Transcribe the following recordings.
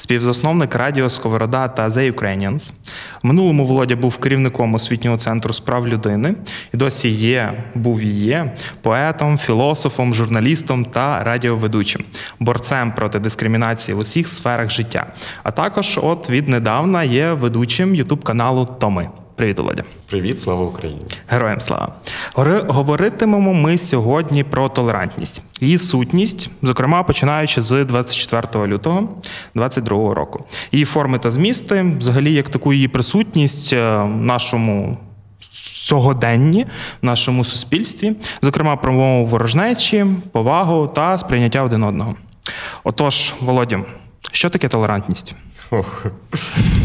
співзасновник радіо Сковорода та The Ukrainians. В минулому Володя був керівником освітнього центру справ людини і досі є, був і є поетом, філософом, журналістом та радіоведучим, борцем проти дискримінації в усіх сферах життя. А також, от віднедавна, є ведучим ютуб каналу Томи. Привіт, Володя. Привіт, слава Україні! Героям слава. Говоритимемо ми сьогодні про толерантність, її сутність, зокрема починаючи з 24 лютого 2022 року. Її форми та змісти, взагалі, як таку її присутність е, в нашому сьогоденні, в нашому суспільстві, зокрема, про мову ворожнечі, повагу та сприйняття один одного. Отож, Володя, що таке толерантність? Ох.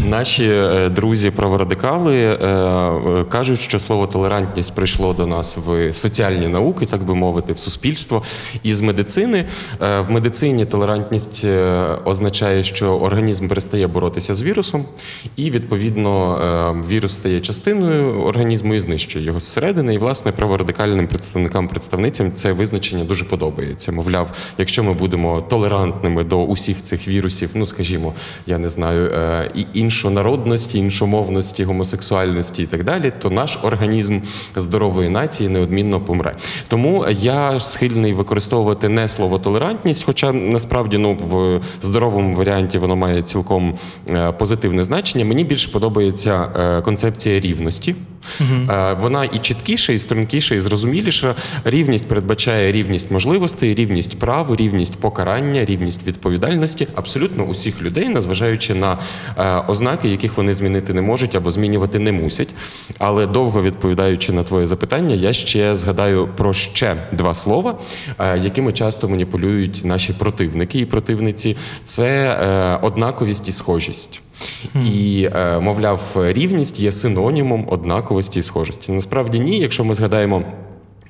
Наші е, друзі праворадикали е, е, кажуть, що слово толерантність прийшло до нас в соціальні науки, так би мовити, в суспільство. І з медицини в медицині толерантність означає, що організм перестає боротися з вірусом, і відповідно вірус стає частиною організму і знищує його зсередини. І власне праворадикальним представникам представницям це визначення дуже подобається. Мовляв, якщо ми будемо толерантними до усіх цих вірусів, ну скажімо, я не знаю, е, і іншонародності, іншомовності, гомосексуальності і так далі, то наш організм здорової нації неодмінно помре. Тому я схильний використовувати не слово толерантність, хоча насправді ну в здоровому варіанті воно має цілком е, позитивне значення. Мені більше подобається е, концепція рівності. Е, Вона і чіткіша, і стрункіша, і зрозуміліша. Рівність передбачає рівність можливостей, рівність прав, рівність покарання, рівність відповідальності абсолютно усіх людей, незважаючи на е, ознаки, яких вони змінити не можуть або змінювати не мусять. Але довго відповідаючи на твоє запитання, я ще згадаю про ще два слова, е, якими часто маніпулюють наші противники і противниці. Це однаковість і схожість. І, е, мовляв, рівність є синонімом однаковості і схожості. Насправді ні, якщо ми згадаємо.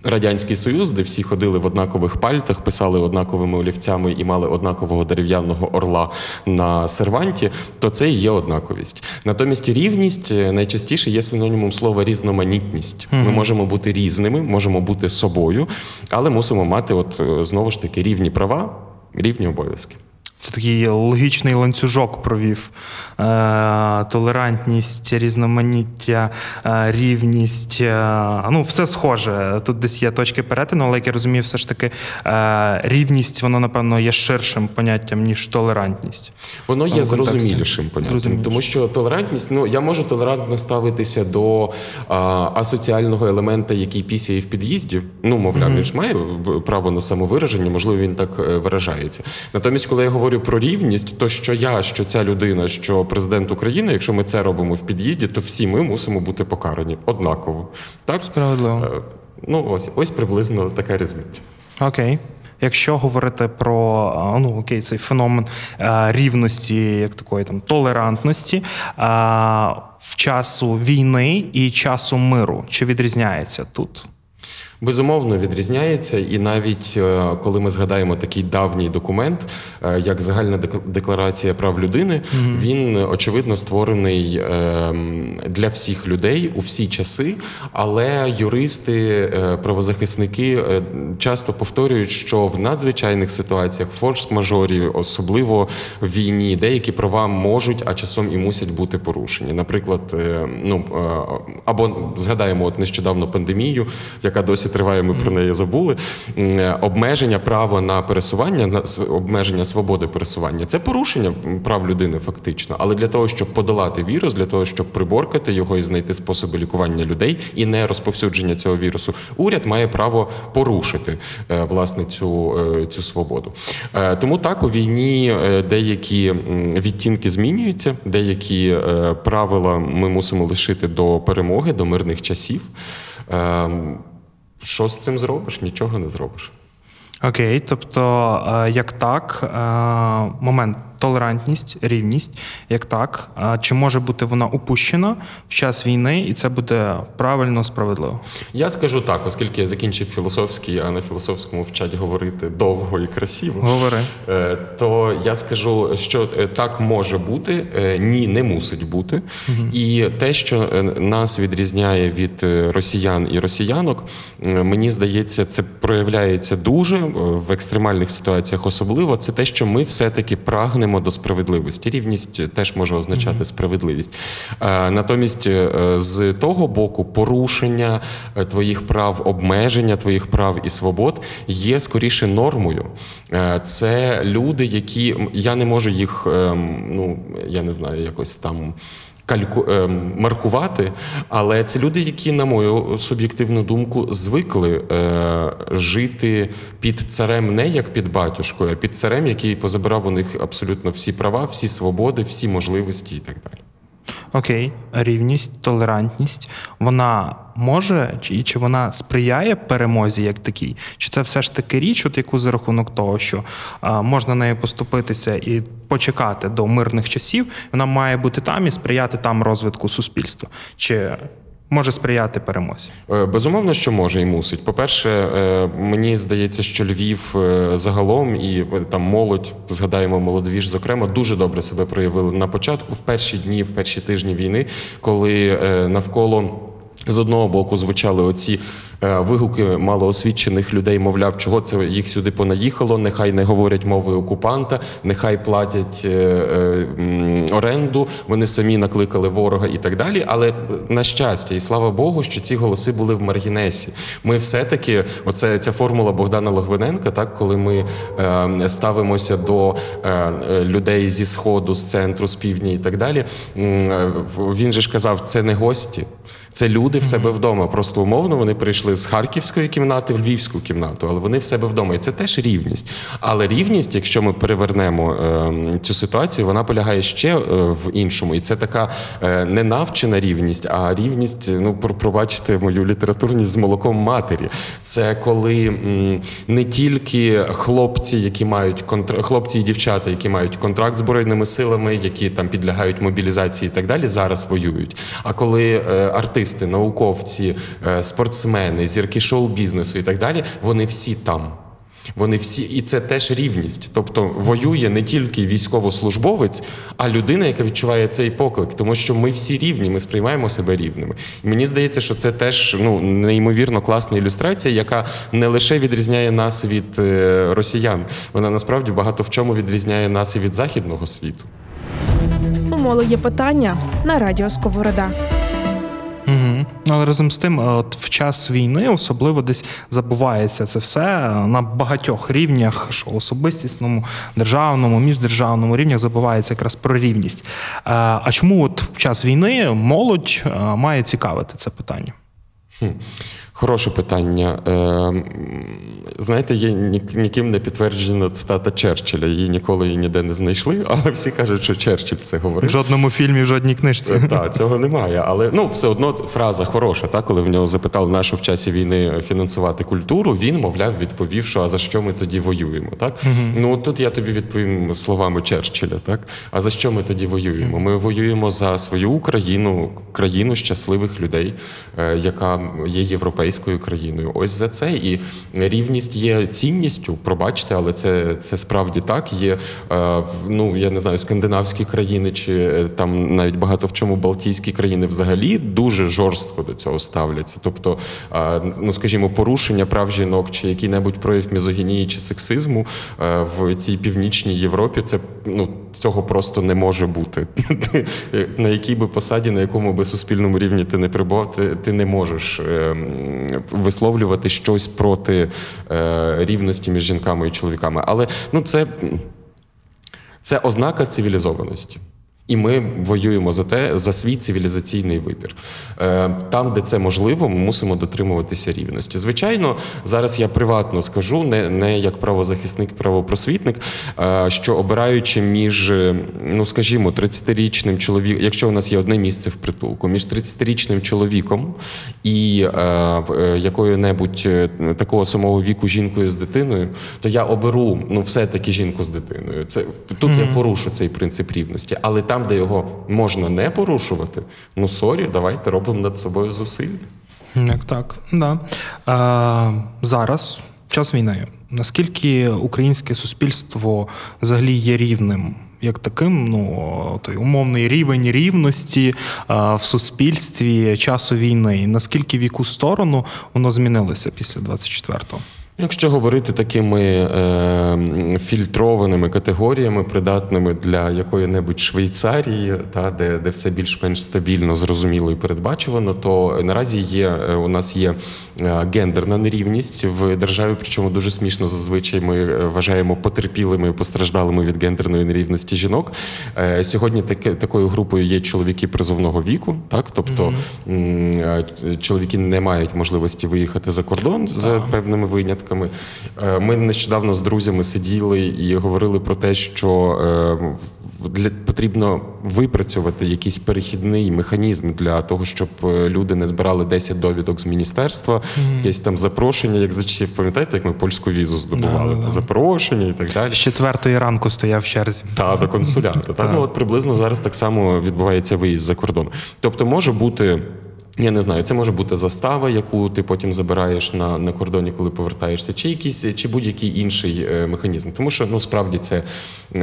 Радянський Союз, де всі ходили в однакових пальтах, писали однаковими олівцями і мали однакового дерев'яного орла на серванті, то це і є однаковість. Натомість рівність е, найчастіше є синонімом слова різноманітність. Ми можемо бути різними, можемо бути собою, але мусимо мати, от е, знову ж таки, рівні права, рівні обов'язки. Це такий логічний ланцюжок провів. Е, толерантність, різноманіття, е, рівність. Е, ну, все схоже. Тут десь є точки перетину, але як я розумію, все ж таки рівність, воно, напевно, є ширшим поняттям, ніж толерантність. Воно є зрозумілішим поняттям, Зрозуміліше. тому що толерантність, ну я можу толерантно ставитися до а, асоціального елемента, який пісяє в під'їзді. Ну, мовляв, він ж має право на самовираження, можливо, він так виражається. Натомість, коли я говорю про рівність, то що я, що ця людина, що президент України, якщо ми це робимо в під'їзді, то всі ми мусимо бути покарані однаково. Так Справедливо. Е, Ну ось ось приблизно така різниця. Окей. Якщо говорити про ну окей, цей феномен е, рівності, як такої там толерантності а, в часу війни і часу миру, чи відрізняється тут? Безумовно відрізняється, і навіть е, коли ми згадаємо такий давній документ, е, як загальна дек- декларація прав людини, він е, очевидно створений для всіх людей у всі часи. Але юристи, правозахисники часто повторюють, що в надзвичайних ситуаціях, форс-мажорі, особливо в війні, деякі права можуть, а часом і мусять бути порушені. Наприклад, ну або згадаємо от нещодавно пандемію, яка досі триває, ми про неї забули. Е, Обмеження права на пересування, на обмеження свободи пересування це порушення прав людини, фактично. Але для того, щоб подолати вірус, для того, щоб приборкати його і знайти способи лікування людей і не розповсюдження цього вірусу, уряд має право порушити е, власне цю, е, цю свободу. Тому так у війні деякі відтінки змінюються, деякі правила ми мусимо лишити до перемоги, до мирних часів. Що з цим зробиш? Нічого не зробиш. Окей, тобто, е, як так, е, момент толерантність, рівність, як так, чи може бути вона упущена в час війни, і це буде правильно, справедливо? Я скажу так, оскільки я закінчив філософський, а на філософському вчать говорити довго і красиво. Говори. Е, То я скажу, що е, так може бути, е, ні, не мусить бути. І те, що нас відрізняє від росіян і росіянок, мені здається, це проявляється дуже в екстремальних ситуаціях, особливо це те, що ми все-таки прагнемо до справедливості. Рівність теж може означати справедливість. Е, Натомість, е, з того боку, порушення е, твоїх прав, обмеження твоїх прав і свобод є скоріше нормою. Це люди, які я не можу їх, ем, ну я не знаю, якось там. Кальку ем, маркувати, але це люди, які, на мою суб'єктивну думку, звикли е, жити під царем не як під батюшкою, а під царем, який позабирав у них абсолютно всі права, всі свободи, всі можливості і так далі. Окей, рівність, толерантність. Вона може чи, чи вона сприяє перемозі як такій? Чи це все ж таки річ, от яку за рахунок того, що а, можна нею поступитися і почекати до мирних часів, вона має бути там і сприяти там розвитку суспільства? Чи може сприяти перемозі? Е, Безумовно, що може і мусить. По-перше, е, мені здається, що Львів е, загалом і там молодь, згадаємо молодвіж, зокрема, дуже добре себе проявили на початку, в перші дні, в перші тижні війни, коли навколо. З одного боку звучали оці е, вигуки малоосвічених людей, мовляв, чого це їх сюди понаїхало, нехай не говорять мовою окупанта, нехай платять е, е, оренду, вони самі накликали ворога і так далі. Але на щастя, і слава Богу, що ці голоси були в маргінесі. Ми все-таки, оце ця формула Богдана Логвиненка, так коли ми ставимося до людей зі сходу, з центру, з півдня і так далі. Він же ж казав, це не гості. Це люди в себе вдома. Просто умовно вони прийшли з харківської кімнати в львівську кімнату, але вони в себе вдома. І це теж рівність. Але рівність, якщо ми перевернемо е, цю ситуацію, вона полягає ще е, в іншому. І це така е, не навчена рівність, а рівність, ну про- пробачте мою літературність з молоком матері. Це коли м, не тільки хлопці, які мають контр... хлопці і дівчата, які мають контракт з збройними силами, які там підлягають мобілізації і так далі, зараз воюють. А коли е, артисти, науковці, е, спортсмени, зірки шоу-бізнесу і так далі, вони всі там. Вони всі, і це теж рівність. Тобто воює не тільки військовослужбовець, а людина, яка відчуває цей поклик, тому що ми всі рівні, ми сприймаємо себе рівними. І мені здається, що це теж ну неймовірно класна ілюстрація, яка не лише відрізняє нас від е, росіян, вона насправді багато в чому відрізняє нас і від західного світу. У є питання на радіо Сковорода. Угу. Але разом з тим, е, от в час війни особливо десь забувається це все е, на багатьох рівнях, що особистісному, державному, міждержавному рівнях забувається якраз про рівність. Е, А чому от в час війни молодь має цікавити це питання? Хм. Хороше питання. Е, знаєте, є ніким не підтверджена цитата Черчилля. Її ніколи і ніде не знайшли, але всі кажуть, що Черчилль це В жодному фільмі, в жодній книжці. Так, цього немає. Але ну все одно фраза хороша. Та коли в нього запитали, на що в часі війни фінансувати культуру, він, мовляв, відповів, що а за що ми тоді воюємо? Так ну от тут я тобі відповім словами Черчилля. Так а за що ми тоді воюємо? Ми воюємо за свою Україну, країну щасливих людей, е, яка є європейською країною. Ось за це і рівність є цінністю. Пробачте, але це, це справді так. Є е, ну я не знаю, скандинавські країни чи е, там навіть багато в чому Балтійські країни взагалі дуже жорстко до цього ставляться. Тобто, е, ну скажімо, порушення прав жінок чи який-небудь прояв мізогінії чи сексизму в цій північній Європі, це ну цього просто не може бути. На якій би посаді, на якому би суспільному рівні ти не прибував, ти, ти не можеш е, висловлювати щось проти е, рівності між жінками і чоловіками. Але ну це, це ознака цивілізованості. І ми воюємо за те, за свій цивілізаційний вибір. Е, Там, де це можливо, ми мусимо дотримуватися рівності. Звичайно, зараз я приватно скажу, не, не як правозахисник, правопросвітник, е, що обираючи між, ну скажімо, 30-річним чоловіком, якщо у нас є одне місце в притулку, між 30-річним чоловіком і е, якою-небудь такого самого віку жінкою з дитиною, то я оберу ну все-таки жінку з дитиною. Це тут я порушу цей принцип рівності, але там, де його можна не порушувати, ну sorry, давайте робимо над собою зусиль. Як так, да. Е, зараз час війни. Наскільки українське суспільство взагалі є рівним? Як таким, ну той умовний рівень рівності е, в суспільстві часу війни, наскільки в яку сторону воно змінилося після 24-го? Якщо говорити такими е, фільтрованими категоріями, придатними для якої-небудь Швейцарії, та де, де все більш-менш стабільно, зрозуміло і передбачувано, то наразі є е, у нас є е, гендерна нерівність в державі. Причому дуже смішно зазвичай ми е, вважаємо потерпілими і постраждалими від гендерної нерівності жінок. Е, Сьогодні таке такою групою є чоловіки призовного віку, так тобто м, е, чоловіки не мають можливості виїхати за кордон за певними винятками. Е, Ми нещодавно з друзями сиділи і говорили про те, що е, для потрібно випрацювати якийсь перехідний механізм для того, щоб е, люди не збирали 10 довідок з міністерства, якесь там запрошення, як за часів пам'ятаєте, як ми польську візу здобували, Да-да-да. запрошення і так далі. З четвертої ранку стояв в черзі. Та до консулянта. Та ну от приблизно зараз так само відбувається виїзд за кордон. Тобто може бути. Я не знаю, це може бути застава, яку ти потім забираєш на, на кордоні, коли повертаєшся, чи якийсь чи будь-який інший е, механізм. Тому що ну справді це,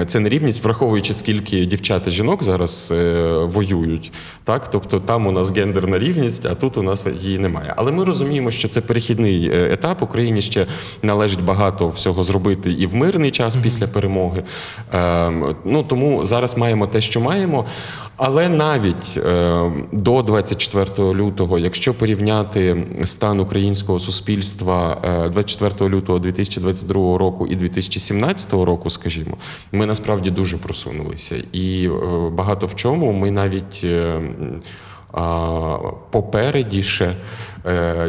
це нерівність, враховуючи скільки дівчат і жінок зараз е, воюють. Так, тобто там у нас гендерна рівність, а тут у нас її немає. Але ми розуміємо, що це перехідний е, етап. Україні ще належить багато всього зробити і в мирний час після перемоги. Ем, ну тому зараз маємо те, що маємо. Але навіть е, до 24 лютого, якщо порівняти стан українського суспільства е, 24 лютого 2022 року і 2017 року, скажімо, ми насправді дуже просунулися, і е, багато в чому ми навіть. е, попередіше, е,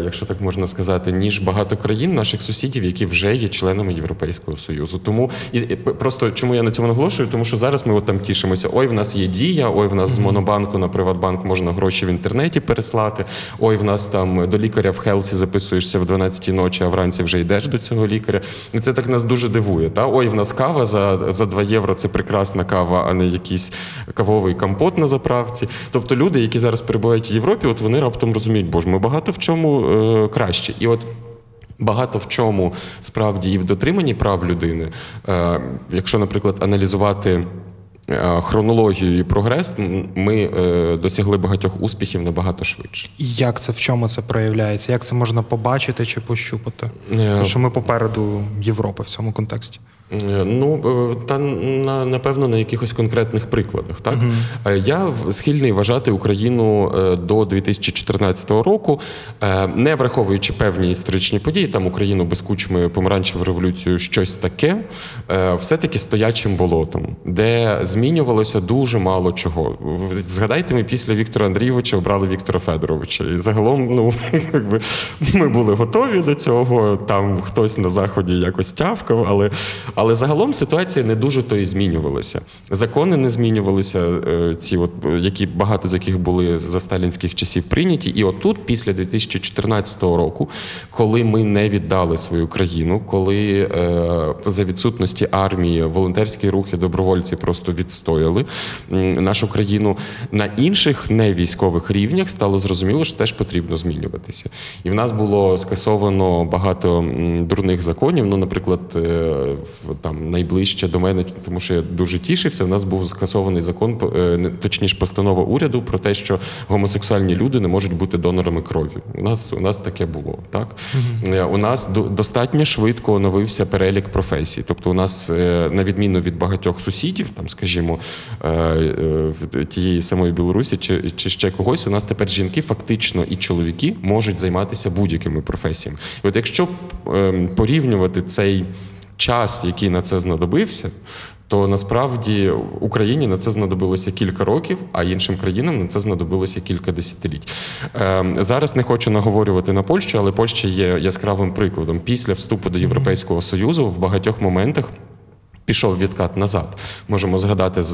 якщо так можна сказати, ніж багато країн наших сусідів, які вже є членами Європейського Союзу. Тому і, просто чому я на цьому наголошую? Тому що зараз ми от там тішимося. Ой, в нас є дія, ой, в нас з монобанку на Приватбанк можна гроші в інтернеті переслати. Ой, в нас там до лікаря в Хелсі записуєшся в 12-й ночі, а вранці вже йдеш до цього лікаря. І це так нас дуже дивує. Та ой, в нас кава за, за 2 євро. Це прекрасна кава, а не якийсь кавовий компот на заправці. Тобто люди, які зараз перебувають в Європі, от вони раптом розуміють, боже, ми багато в чому е, краще. І от Багато в чому справді і в дотриманні прав людини, е, якщо, наприклад, аналізувати хронологію і прогрес, ми е, досягли багатьох успіхів набагато швидше. І Як це в чому це проявляється? Як це можна побачити чи пощупати? Е, Тому що ми попереду Європи в цьому контексті. Е, Ну е, та на напевно на якихось конкретних прикладах. Так Е, я схильний вважати Україну е, до 2014 року, е, не враховуючи певні історичні події, там Україну без кучми помаранчеву революцію, щось таке, е, все-таки стоячим болотом, де змінювалося дуже мало чого. Згадайте, ми після Віктора Андрійовича обрали Віктора Федоровича. І загалом, ну якби ми були готові до цього. Там хтось на заході якось тявкав, але, але загалом ситуація не дуже то і змінювалася. Закони не змінювалися, е, ці от які багато з яких були за сталінських часів прийняті. І отут, після 2014 року, коли ми не віддали свою країну, коли е, за відсутності армії волонтерські рухи, добровольці просто відстояли нашу країну на інших невійськових рівнях, стало зрозуміло, що теж потрібно змінюватися. І в нас було скасовано багато дурних законів. Ну, наприклад, е, там найближче до мене, тому що я дуже тішився. В нас був скасований закон, е, точніше, постанова уряду про те, що гомосексуальні люди не можуть бути донорами крові. У нас у нас таке було. Так Е, у нас достатньо швидко оновився перелік професій. Тобто, у нас, на відміну від багатьох сусідів, там, скажімо, е, е, в тієї самої Білорусі чи, чи ще когось, у нас тепер жінки фактично і чоловіки можуть займатися будь-якими професіями. І от якщо ем, порівнювати цей час, який на це знадобився, то насправді Україні на це знадобилося кілька років, а іншим країнам на це знадобилося кілька десятиліть. Е, зараз не хочу наговорювати на Польщу, але Польща є яскравим прикладом. Після вступу до Європейського Союзу в багатьох моментах. Пішов відкат назад. Можемо згадати е,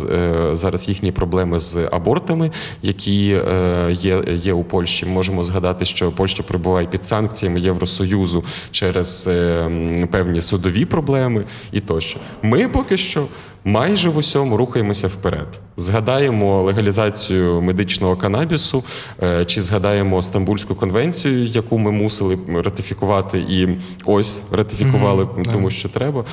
зараз їхні проблеми з абортами, які е, є, є у Польщі. Можемо згадати, що Польща перебуває під санкціями Євросоюзу через е, певні судові проблеми і тощо. Ми поки що майже в усьому рухаємося вперед. Згадаємо легалізацію медичного канабісу, чи згадаємо Стамбульську конвенцію, яку ми мусили ратифікувати, і ось ратифікували, тому що треба.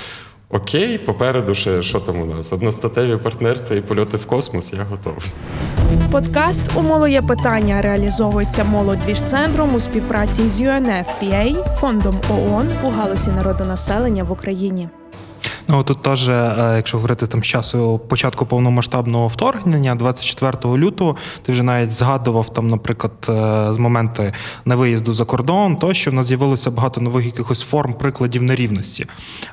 Окей, попереду ще що там у нас? Одностатеві партнерства і польоти в космос. Я готов. Подкаст «Умоло є питання реалізовується молодвіж-центром у співпраці з UNFPA, фондом ООН у галузі народонаселення в Україні. Ну тут теж, е, якщо говорити там з часу початку повномасштабного вторгнення, 24 лютого, ти вже навіть згадував там, наприклад, е, з моменти на виїзду за кордон, то що в нас з'явилося багато нових якихось форм прикладів нерівності.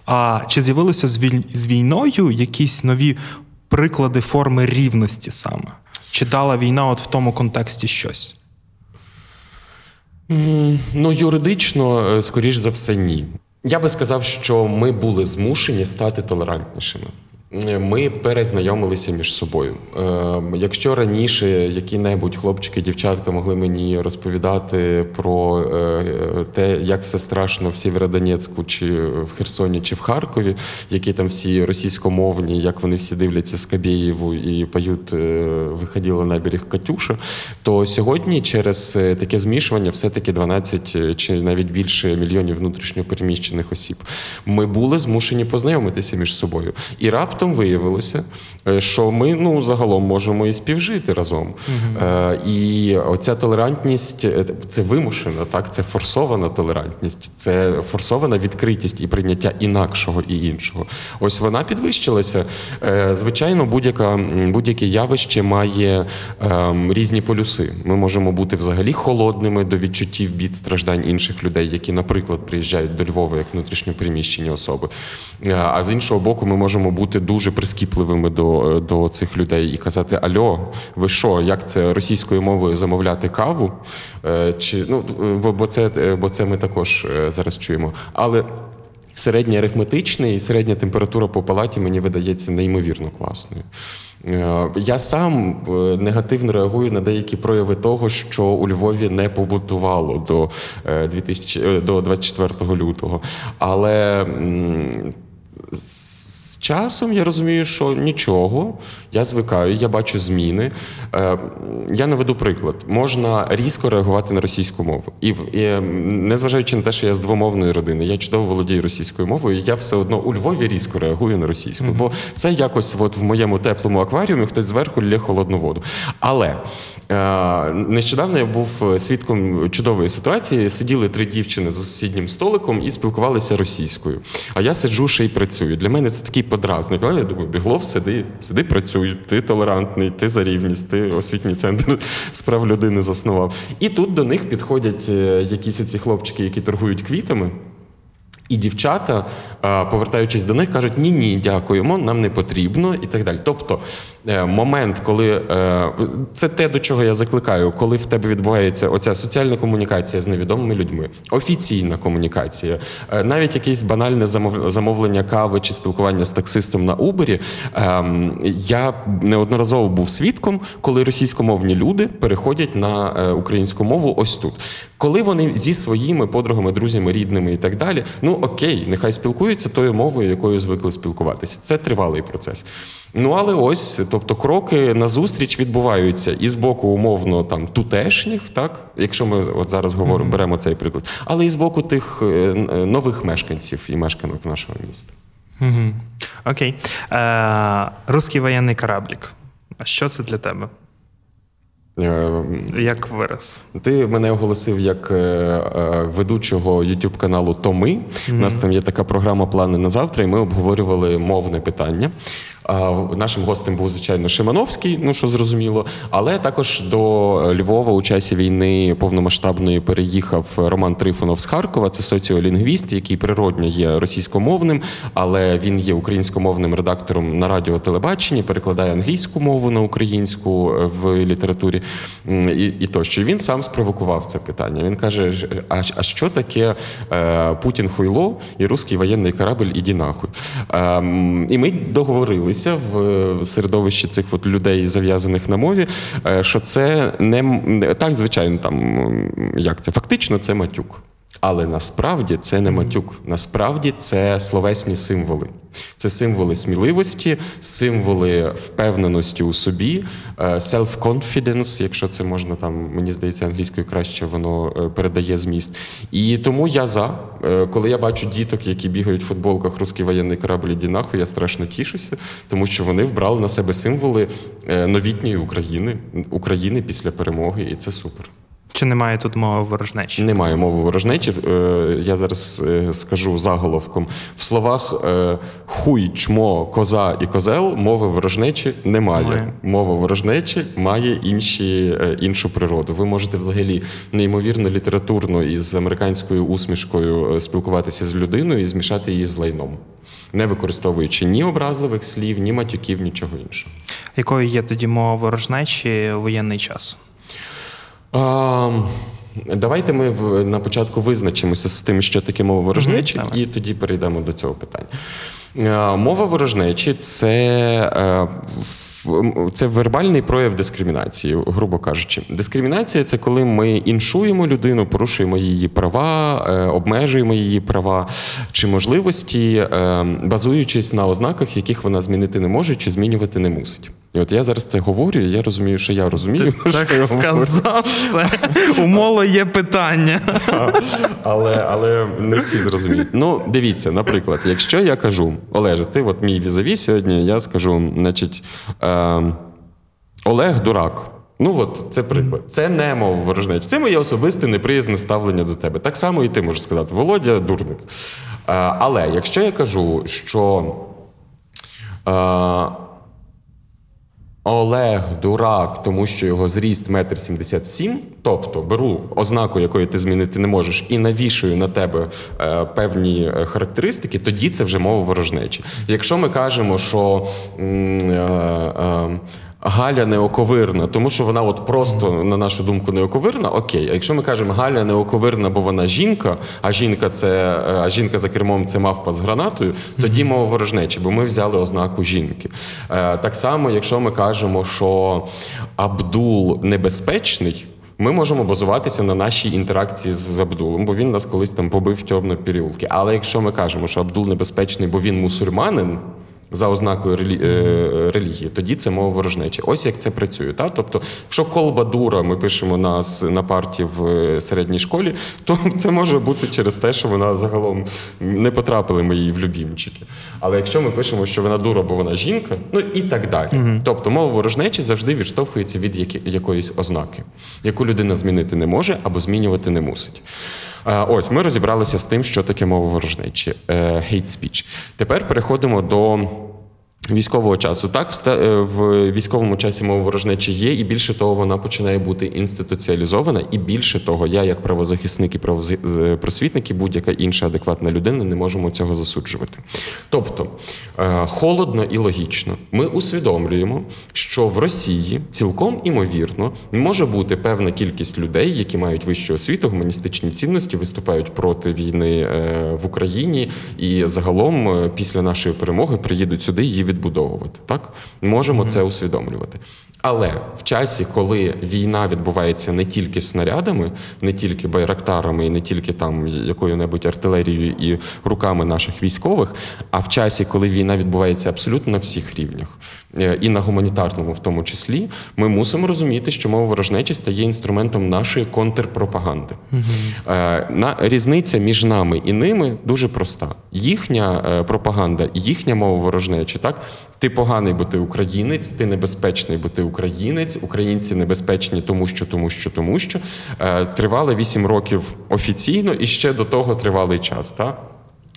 А чи з'явилося з війною якісь нові приклади форми рівності саме? Чи дала війна от в тому контексті щось? Ну, юридично, е, скоріш за все, ні. Я би сказав, що ми були змушені стати толерантнішими. Ми перезнайомилися між собою. Е, Якщо раніше які-небудь хлопчики, дівчатка могли мені розповідати про е, те, як все страшно в Сєвєродонецьку, чи в Херсоні, чи в Харкові, які там всі російськомовні, як вони всі дивляться Скабєєву і поють е, «Виходила на берег Катюша, то сьогодні через е, таке змішування все-таки 12 чи навіть більше мільйонів внутрішньопереміщених осіб. Ми були змушені познайомитися між собою. І раптом виявилося, е, що ми ну, загалом можемо і співжити разом. Е, І оця толерантність е, це вимушена, так? це форсована толерантність, це форсована відкритість і прийняття інакшого і іншого. Ось вона підвищилася. Е, Звичайно, будь-яка будь-яке явище має ем, різні полюси. Ми можемо бути взагалі холодними до відчуттів бід страждань інших людей, які, наприклад, приїжджають до Львова як внутрішньопереміщені особи. Е, А з іншого боку, ми можемо бути дуже прискіпливими до, до цих людей і казати: Альо, ви що, як це російською мовою замовляти каву? Е, Чи ну бо, бо це е, бо це ми також е, зараз чуємо. Але Середній арифметичний і середня температура по палаті мені видається неймовірно класною. Е, Я сам е, негативно реагую на деякі прояви того, що у Львові не побутувало до, е, 2000, е, до 24 лютого. Але часом я розумію, що нічого, я звикаю, я бачу зміни. Е, Я наведу приклад: можна різко реагувати на російську мову. І, і е, незважаючи на те, що я з двомовної родини, я чудово володію російською мовою, я все одно у Львові різко реагую на російську. Бо це якось от в моєму теплому акваріумі хтось зверху лє холодну воду. Але е, нещодавно я був свідком чудової ситуації. Сиділи три дівчини за сусіднім столиком і спілкувалися російською. А я сиджу ще й працюю. Для мене це такий подразник. Але я думаю, біглов, сиди, сиди, працюй, ти толерантний, ти за рівність, ти освітній центр справ людини заснував. І тут до них підходять е, якісь оці хлопчики, які торгують квітами. І дівчата, повертаючись до них, кажуть: ні, ні, дякуємо, нам не потрібно, і так далі. Тобто, момент, коли е, це те, до чого я закликаю, коли в тебе відбувається оця соціальна комунікація з невідомими людьми, офіційна комунікація, е, навіть якесь банальне замовлення кави чи спілкування з таксистом на Убері. ем, Я неодноразово був свідком, коли російськомовні люди переходять на е, українську мову ось тут. Коли вони зі своїми подругами, друзями, рідними і так далі, ну окей, нехай спілкуються тою мовою, якою звикли спілкуватися. Це тривалий процес. Ну але ось, тобто, кроки назустріч відбуваються і з боку умовно там тутешніх, так якщо ми от зараз говоримо, беремо цей приклад, але і з боку тих е, е, нових мешканців і мешканок нашого міста. Угу. Окей. Е, Руський воєнний кораблік. А що це для тебе? Е, Як вираз? Ти мене оголосив як ведучого youtube каналу Томи. У нас там є така програма Плани на завтра, і ми обговорювали мовне питання. Нашим гостем був, звичайно, Шимановський, ну що зрозуміло. Але також до Львова у часі війни повномасштабної переїхав Роман Трифонов з Харкова. Це соціолінгвіст, який природньо є російськомовним, але він є українськомовним редактором на радіо телебаченні, перекладає англійську мову на українську е, в літературі і, і тощо. Він сам спровокував це питання. Він каже: «Ж- а, а що таке е, Путін хуйло і русський воєнний корабль іді нахуй? Ем, і ми договорилися в середовищі цих от людей, зав'язаних на мові, е, що це не так, звичайно, там як це фактично це матюк. Але насправді це не матюк. Насправді це словесні символи. Це символи сміливості, символи впевненості у собі, е, self-confidence, якщо це можна там, мені здається, англійською краще воно е, передає зміст. І тому я за. Е, Коли я бачу діток, які бігають в футболках Руський воєнний корабль іди нахуй, я страшно тішуся, тому що вони вбрали на себе символи новітньої України, України після перемоги, і це супер. Чи немає тут мови ворожнечі? Немає мови ворожнечі. Е, Я зараз е, скажу заголовком. В словах е, хуй, чмо, коза і козел мови ворожнечі немає. Немає. Мова ворожнечі має інші, іншу природу. Ви можете взагалі неймовірно літературно і з американською усмішкою спілкуватися з людиною і змішати її з лайном, не використовуючи ні образливих слів, ні матюків, нічого іншого. Якою є тоді мова ворожнечі у воєнний час? А, давайте ми в- на початку визначимося з тим, що таке мова ворожнечі, давай. і тоді перейдемо до цього питання. А, мова ворожнечі це, е, це вербальний прояв дискримінації, грубо кажучи. Дискримінація це коли ми іншуємо людину, порушуємо її права, е, обмежуємо її права чи можливості, е, базуючись на ознаках, яких вона змінити не може чи змінювати не мусить. І от я зараз це говорю, і я розумію, що я розумію. що Так я сказав це. У моло є питання. але, але не всі зрозуміють. Ну, дивіться, наприклад, якщо я кажу, Олеже, ти от мій візаві сьогодні, я скажу, значить, е, Олег дурак. Ну от це приклад. Це не мова ворожнечі. Це моє особисте неприязне ставлення до тебе. Так само і ти можеш сказати, Володя дурник. Е, але якщо я кажу, що. Е, Олег дурак, тому що його зріст метр сімдесят сім, тобто беру ознаку, якої ти змінити не можеш, і навішую на тебе е, певні е, характеристики, тоді це вже мова ворожнечі. Якщо ми кажемо, що е, е, Галя неоковирна, тому що вона от просто, на нашу думку, неоковирна, окей. А якщо ми кажемо Галя неоковирна, бо вона жінка, а жінка це е, а жінка за кермом це мавпа з гранатою, тоді мова ворожнечі, бо ми взяли ознаку жінки. Е, Так само, якщо ми кажемо, що Абдул небезпечний. Ми можемо базуватися на нашій інтеракції з Абдулом, бо він нас колись там побив в темно переулки. Але якщо ми кажемо, що Абдул небезпечний, бо він мусульманин, за ознакою релі... е, релігії, тоді це мова ворожнечі. Ось як це працює. Та? Тобто, якщо колба дура ми пишемо на, на парті в е, середній школі, то це може бути через те, що вона загалом не потрапили ми її в любімчики. Але якщо ми пишемо, що вона дура, бо вона жінка, ну і так далі. Тобто мова ворожнечі завжди відштовхується від які... якоїсь ознаки, яку людина змінити не може або змінювати не мусить. Ось ми розібралися з тим, що таке мова ворожнечі, е, hate speech. Тепер переходимо до. Військового часу так е, в військовому часі мова ворожнечі є, і більше того, вона починає бути інституціалізована. І більше того, я, як правозахисник і правозахисник, і будь-яка інша адекватна людина, не можемо цього засуджувати. Тобто е, холодно і логічно, ми усвідомлюємо, що в Росії цілком імовірно може бути певна кількість людей, які мають вищу освіту, гуманістичні цінності, виступають проти війни е, в Україні, і загалом е, після нашої перемоги приїдуть сюди її відбудовувати. Так можемо це усвідомлювати. Але в часі, коли війна відбувається не тільки снарядами, не тільки байрактарами, і не тільки там якою-небудь артилерією і руками наших військових, а в часі, коли війна відбувається абсолютно на всіх рівнях, е, і на гуманітарному, в тому числі, ми мусимо розуміти, що мова ворожнечі стає інструментом нашої контрпропаганди. Е, На різниця між нами і ними дуже проста. Їхня е, пропаганда, їхня мова ворожнечі, так ти поганий, бо ти українець, ти небезпечний, бо ти українець, українці небезпечні, тому що, тому що, тому що е, тривали 8 років офіційно і ще до того тривалий час. Так?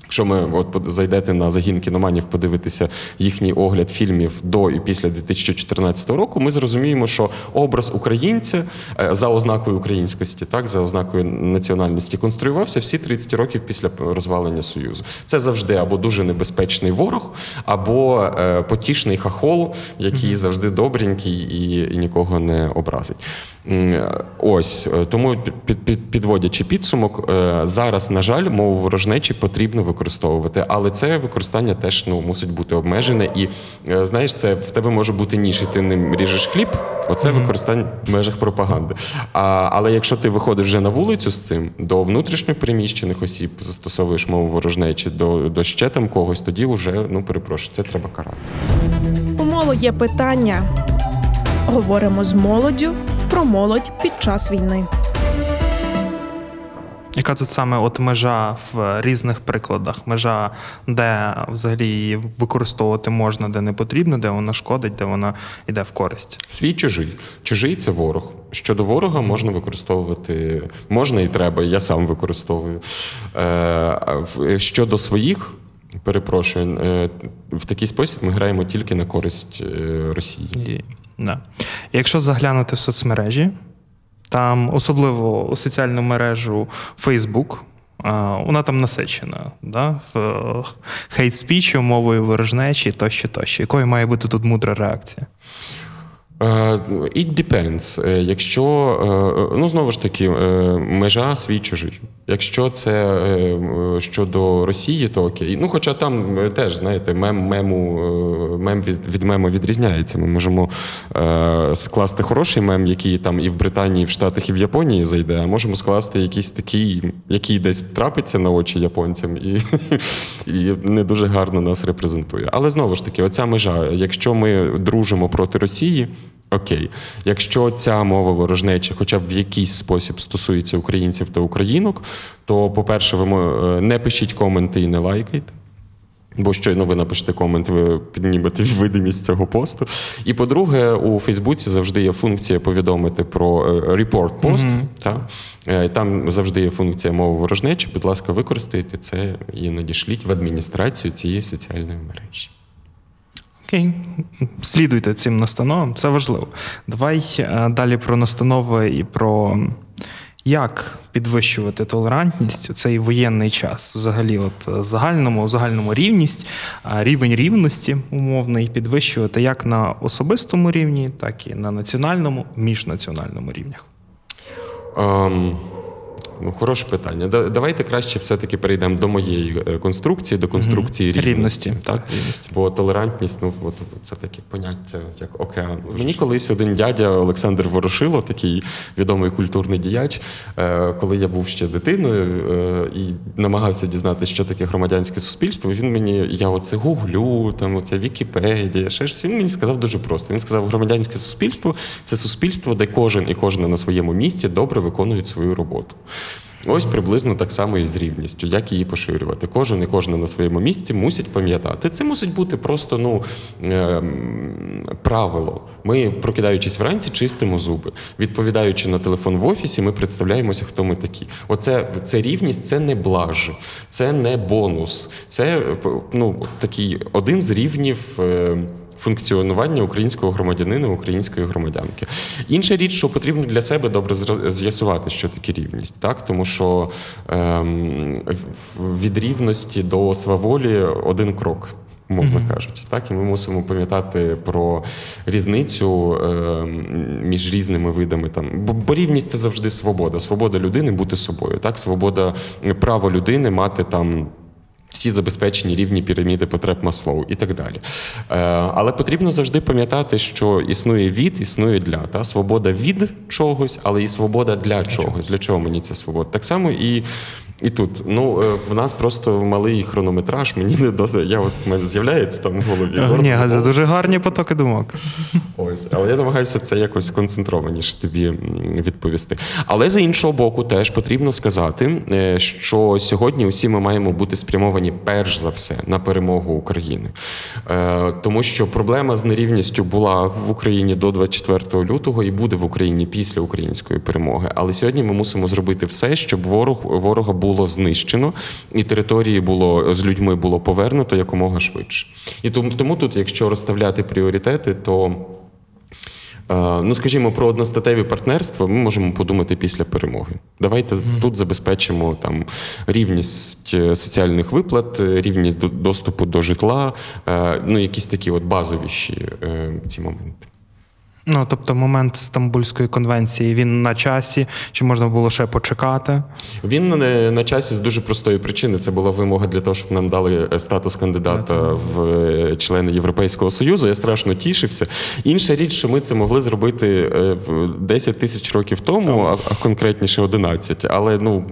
Якщо ми от зайдете на загін кіноманів, подивитися їхній огляд фільмів до і після 2014 року, ми зрозуміємо, що образ українця е, за ознакою українськості, так за ознакою національності, конструювався всі 30 років після розвалення союзу. Це завжди або дуже небезпечний ворог, або е, потішний хахол, який завжди добренький і, і нікого не образить. Е, Ось тому під, під, підводячи підсумок, зараз, на жаль, мову ворожнечі потрібно використовувати, але це використання теж ну мусить бути обмежене. І е, знаєш, це в тебе може бути ніж, і ти ним ріжеш хліб. Оце використання в межах пропаганди. А, але якщо ти виходиш вже на вулицю з цим до внутрішньопереміщених осіб, застосовуєш мову ворожнечі до, до ще там когось, тоді вже ну перепрошую, це треба карати. У моло є питання. Говоримо з молоддю про молодь під час війни. Яка тут саме от межа в різних прикладах? Межа, де взагалі її використовувати можна, де не потрібно, де вона шкодить, де вона йде в користь. Свій чужий. Чужий це ворог. Щодо ворога можна використовувати, можна і треба, я сам використовую. Е, щодо своїх, перепрошую, е, в такий спосіб ми граємо тільки на користь е, Росії. Да. Якщо заглянути в соцмережі, там особливо у соціальну мережу Facebook, вона там насичена, да? хейт-спічю, мовою ворожнечі тощо, тощо. Якою має бути тут мудра реакція? Е, It depends. Е, Якщо, е, ну знову ж таки, межа свій чужий. Якщо це щодо Росії, то окей. Ну, хоча там теж, знаєте, мем мему, мем від, від мему відрізняється. Ми можемо скласти хороший мем, який там і в Британії, і в Штатах, і в Японії зайде, а можемо скласти якийсь такий, який десь трапиться на очі японцям і, і не дуже гарно нас репрезентує. Але знову ж таки, оця межа, якщо ми дружимо проти Росії. Окей, якщо ця мова ворожнечі, хоча б в якийсь спосіб стосується українців та українок, то, по-перше, ви е, не пишіть коменти і не лайкайте. Бо щойно ви напишете комент, ви піднімете видимість цього посту. І по-друге, у Фейсбуці завжди є функція повідомити про е, report пост. Та? Е, Там завжди є функція мови ворожнечі. Будь ласка, використайте це і надішліть в адміністрацію цієї соціальної мережі. Окей, слідуйте цим настановам, це важливо. Давай е, далі про настанови і про як підвищувати толерантність у цей воєнний час. Взагалі, от е, загальному, загальному рівність, рівень рівності умовний підвищувати як на особистому рівні, так і на національному, міжнаціональному рівнях. Ем, ну, хороше питання. Да- Давайте краще все-таки перейдемо до моєї е, конструкції, до конструкції рівності. Рівності, Так? так, рівності. Бо толерантність, ну от це таке поняття, як океан. Мені колись один дядя Олександр Ворошило, такий відомий культурний діяч, е, коли я був ще дитиною е, і намагався дізнатися, що таке громадянське суспільство. Він мені, я оце гуглю, там оця Вікіпедія, ще щось. Він мені сказав дуже просто. Він сказав, громадянське суспільство це суспільство, де кожен і кожна на своєму місці добре виконують свою роботу. Ось приблизно так само і з рівністю, як її поширювати. Кожен і кожна на своєму місці мусить пам'ятати. Це мусить бути просто ну, ем, правило. Ми, прокидаючись вранці, чистимо зуби. Відповідаючи на телефон в офісі, ми представляємося, хто ми такі. Оце це рівність, це не блаж, це не бонус. Це ну, такий один з рівнів. Е, функціонування українського громадянина, української громадянки. Інша річ, що потрібно для себе добре з'ясувати, що таке рівність, так тому що ем, в- від рівності до сваволі один крок. Мовно кажучи, так і ми мусимо пам'ятати про різницю ем, між різними видами там. Бо, бо рівність це завжди свобода. Свобода людини бути собою. Так, свобода право людини мати там всі забезпечені рівні піраміди потреб Маслоу і так далі. Е, але потрібно завжди пам'ятати, що існує від, існує для. Та? Свобода від чогось, але і свобода для чогось. Для чого мені ця свобода? Так само і. І тут, ну е, в нас просто малий хронометраж, мені не досить. Я от в мене з'являється там в голові. Ні, це дуже гарні потоки думок. Ось, але я намагаюся це якось концентрованіше тобі відповісти. Але з іншого боку, теж потрібно сказати, е, що сьогодні усі ми маємо бути спрямовані перш за все на перемогу України. Е, Тому що проблема з нерівністю була в Україні до 24 лютого і буде в Україні після української перемоги. Але сьогодні ми мусимо зробити все, щоб ворог ворога було було знищено, і території було з людьми було повернуто якомога швидше. І тому, тому тут, якщо розставляти пріоритети, то Е, Ну, скажімо, про одностатеві партнерства ми можемо подумати після перемоги. Давайте тут забезпечимо там рівність е, соціальних виплат, е, рівність доступу до житла, ну якісь такі от базовіші ці моменти. Ну, тобто, момент Стамбульської конвенції він на часі, чи можна було ще почекати? Він не на часі з дуже простої причини. Це була вимога для того, щоб нам дали е, статус кандидата в е, члени Європейського Союзу. Я страшно тішився. Інша річ, що ми це могли зробити е, 10 тисяч років тому, а, а конкретніше 11. Але ну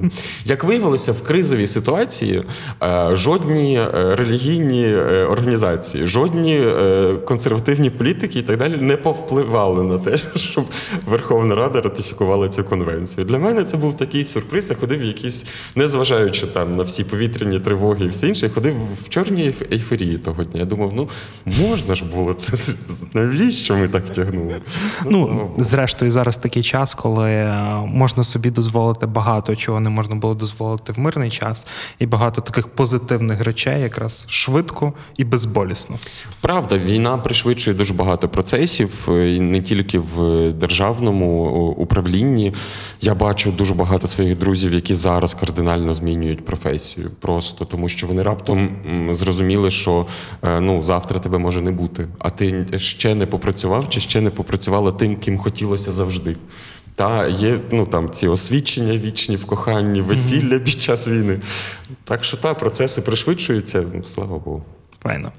як виявилося, в кризовій ситуації е, жодні е, релігійні е, організації, жодні е, консервативні політики і так далі не повпливали на те, щоб Верховна Рада ратифікувала цю конвенцію. Для мене це був такий сюрприз. Я ходив якийсь, незважаючи там на всі повітряні тривоги і все інше, я ходив в чорній ейф- ейфорії того дня. Я думав, ну можна ж було це навіщо ми так тягнули? слава Ну, зрештою, зараз такий час, коли е, можна собі дозволити багато чого не можна було дозволити в мирний час, і багато таких позитивних речей, якраз швидко і безболісно. Правда, війна пришвидшує дуже багато процесів, е, і не тільки в державному управлінні. Я бачу дуже багато своїх друзів, які зараз кардинально змінюють професію, просто тому що вони раптом зрозуміли, що е, ну завтра тебе може не бути, а ти ще не попрацював чи ще не попрацювала тим, ким хотілося завжди. Та є ну там ці освідчення вічні в коханні, весілля під час війни. Так що та процеси пришвидшуються, слава Богу. Файно.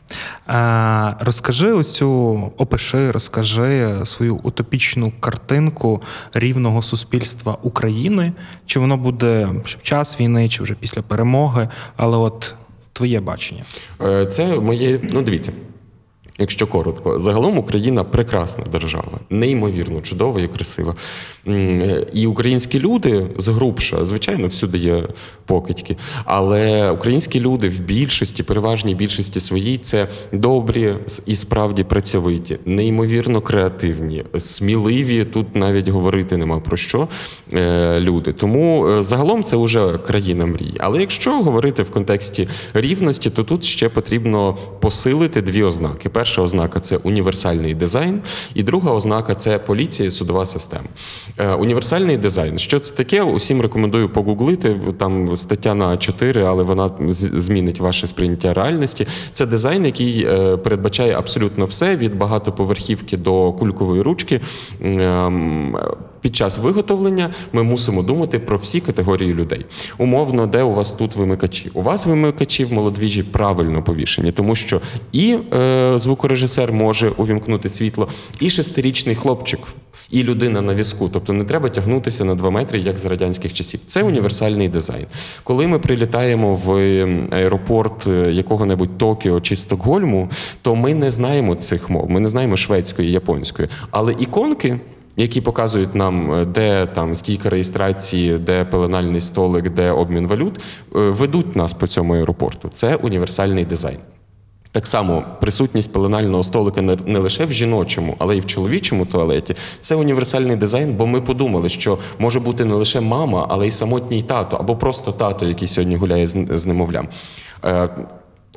Е, розкажи оцю, опиши, розкажи свою утопічну картинку рівного суспільства України. Чи воно буде в час війни, чи вже після перемоги, але от твоє бачення. Е, Це моє. Ну, дивіться. Якщо коротко, загалом Україна прекрасна держава, неймовірно чудова і красива. І українські люди згрубша, звичайно, всюди є покидьки. Але українські люди в більшості, переважній більшості своїй, це добрі і справді працьовиті, неймовірно креативні, сміливі. Тут навіть говорити нема про що е, люди. Тому е, загалом це вже країна мрій. Але якщо говорити в контексті рівності, то тут ще потрібно посилити дві ознаки. Перша ознака це універсальний дизайн, і друга ознака це поліція і судова система. Е, Універсальний дизайн. Що це таке? Усім рекомендую погуглити. Там стаття на А4, але вона змінить ваше сприйняття реальності. Це дизайн, який е, передбачає абсолютно все від багатоповерхівки до кулькової ручки. Під час виготовлення ми мусимо думати про всі категорії людей. Умовно, де у вас тут вимикачі? У вас вимикачі в молодвіжі правильно повішені, тому що і е, звукорежисер може увімкнути світло, і шестирічний хлопчик, і людина на візку. Тобто не треба тягнутися на два метри, як за радянських часів. Це універсальний дизайн. Коли ми прилітаємо в ем, аеропорт е, якого-небудь Токіо чи Стокгольму, то ми не знаємо цих мов, ми не знаємо шведської, японської. Але іконки які показують нам, е, де там стійка реєстрації, де пеленальний столик, де обмін валют, е, ведуть нас по цьому аеропорту. Це універсальний дизайн. Так само присутність пеленального столика не- лише в жіночому, але й в чоловічому туалеті. Це універсальний дизайн, бо ми подумали, що може бути не лише мама, але й самотній тато, або просто тато, який сьогодні гуляє з, з немовлям.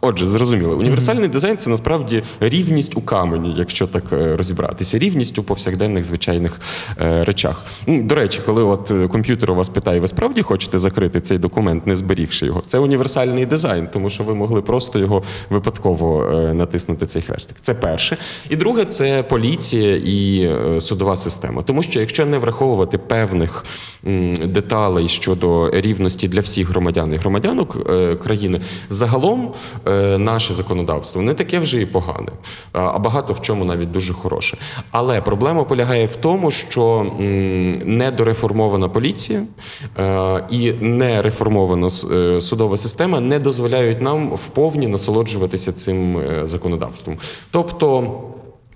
Отже, зрозуміло, універсальний дизайн це насправді рівність у камені, якщо так е, розібратися, рівність у повсякденних звичайних е, речах. Ну, До речі, коли от е, комп'ютер у вас питає, ви справді хочете закрити цей документ, не зберігши його, це універсальний дизайн, тому що ви могли просто його випадково е, натиснути цей хрестик. Це перше. І друге, це поліція і е, судова система. Тому що якщо не враховувати певних м, деталей щодо рівності для всіх громадян і громадянок е, країни, загалом наше законодавство не таке вже і погане, а а багато в чому навіть дуже хороше. Але проблема полягає в тому, що недореформована поліція е, і нереформована е, судова система не дозволяють нам вповні насолоджуватися цим е, законодавством. Тобто.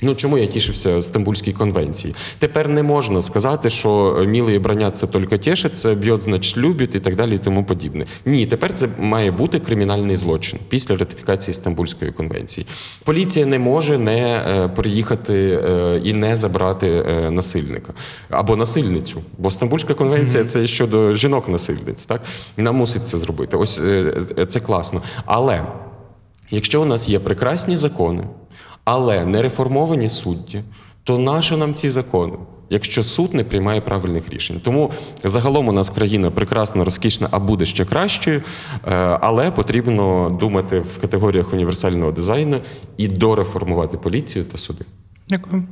Ну чому я тішився Стамбульській конвенції? Тепер не можна сказати, що мілі бронять це тільки тішить, це б'ють, значить, любить і так далі, і тому подібне. Ні, тепер це має бути кримінальний злочин після ратифікації Стамбульської конвенції. Поліція не може не е, приїхати е, і не забрати е, насильника або насильницю. Бо Стамбульська конвенція це щодо жінок-насильниць. Так вона мусить це зробити. Ось е, е, це класно. Але якщо у нас є прекрасні закони, але не реформовані судді, то нащо нам ці закони? Якщо суд не приймає правильних рішень, тому загалом у нас країна прекрасна, розкішна, а буде ще кращою, е, але потрібно думати в категоріях універсального дизайну і дореформувати поліцію та суди. Дякую.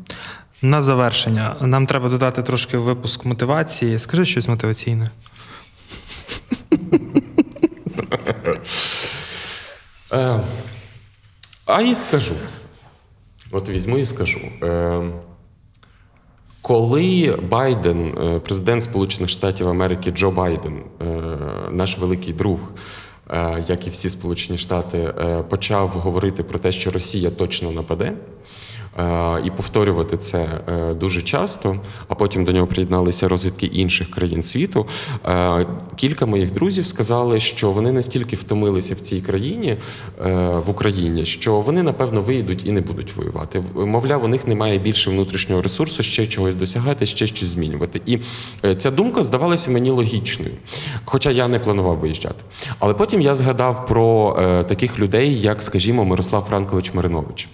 На завершення. Нам треба додати трошки випуск мотивації. Скажи щось мотиваційне. Е, а і скажу. От візьму і скажу. Е, коли Байден, е, президент Сполучених Штатів Америки Джо Байден, е, наш великий друг, як і всі Сполучені Штати, почав говорити про те, що Росія точно нападе, і повторювати це е, дуже часто, а потім до нього приєдналися розвідки інших країн світу. е, Кілька моїх друзів сказали, що вони настільки втомилися в цій країні, е, в Україні, що вони напевно виїдуть і не будуть воювати. Мовляв, у них немає більше внутрішнього ресурсу, ще чогось досягати, ще щось змінювати. І е, ця думка здавалася мені логічною, хоча я не планував виїжджати. Але потім я згадав про е, таких людей, як, скажімо, Мирослав Франкович Маринович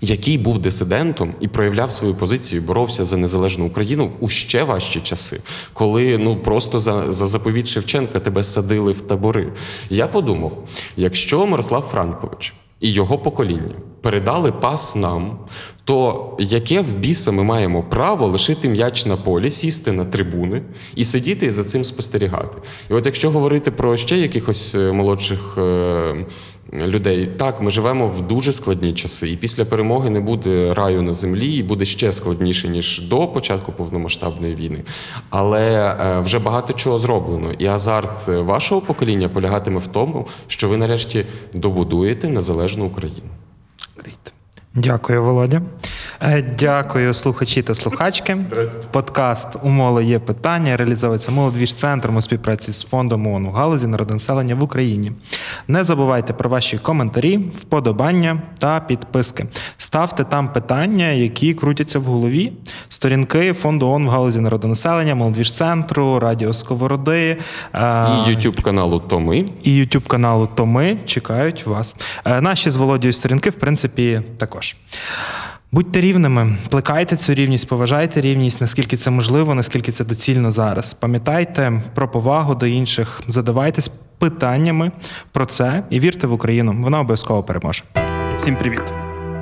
який був дисидентом і проявляв свою позицію, боровся за незалежну Україну у ще важчі часи, коли ну просто за, за заповіт Шевченка тебе садили в табори. Я подумав: якщо Мирослав Франкович і його покоління передали пас нам, то яке в біса ми маємо право лишити м'яч на полі, сісти на трибуни і сидіти і за цим спостерігати? І от якщо говорити про ще якихось е, молодших. Людей. Так, ми живемо в дуже складні часи, і після перемоги не буде раю на землі, і буде ще складніше ніж до початку повномасштабної війни. Але е, вже багато чого зроблено. І азарт е, вашого покоління полягатиме в тому, що ви нарешті добудуєте незалежну Україну. Great. Дякую, Володя. Е, Дякую, слухачі та слухачки. Подкаст Умоло є питання. Реалізовується молодвіж центром у співпраці з фондом ООН у галузі народонаселення в Україні. Не забувайте про ваші коментарі, вподобання та підписки. Ставте там питання, які крутяться в голові. Сторінки фонду ООН в галузі народонаселення, молодвіж центру, Радіо Сковороди. е, І YouTube каналу Томи. і YouTube каналу Томи чекають вас. Е, Наші з Володією сторінки, в принципі, також. Будьте рівними, плекайте цю рівність, поважайте рівність, наскільки це можливо, наскільки це доцільно зараз. Пам'ятайте про повагу до інших, задавайтесь питаннями про це і вірте в Україну. Вона обов'язково переможе. Всім привіт!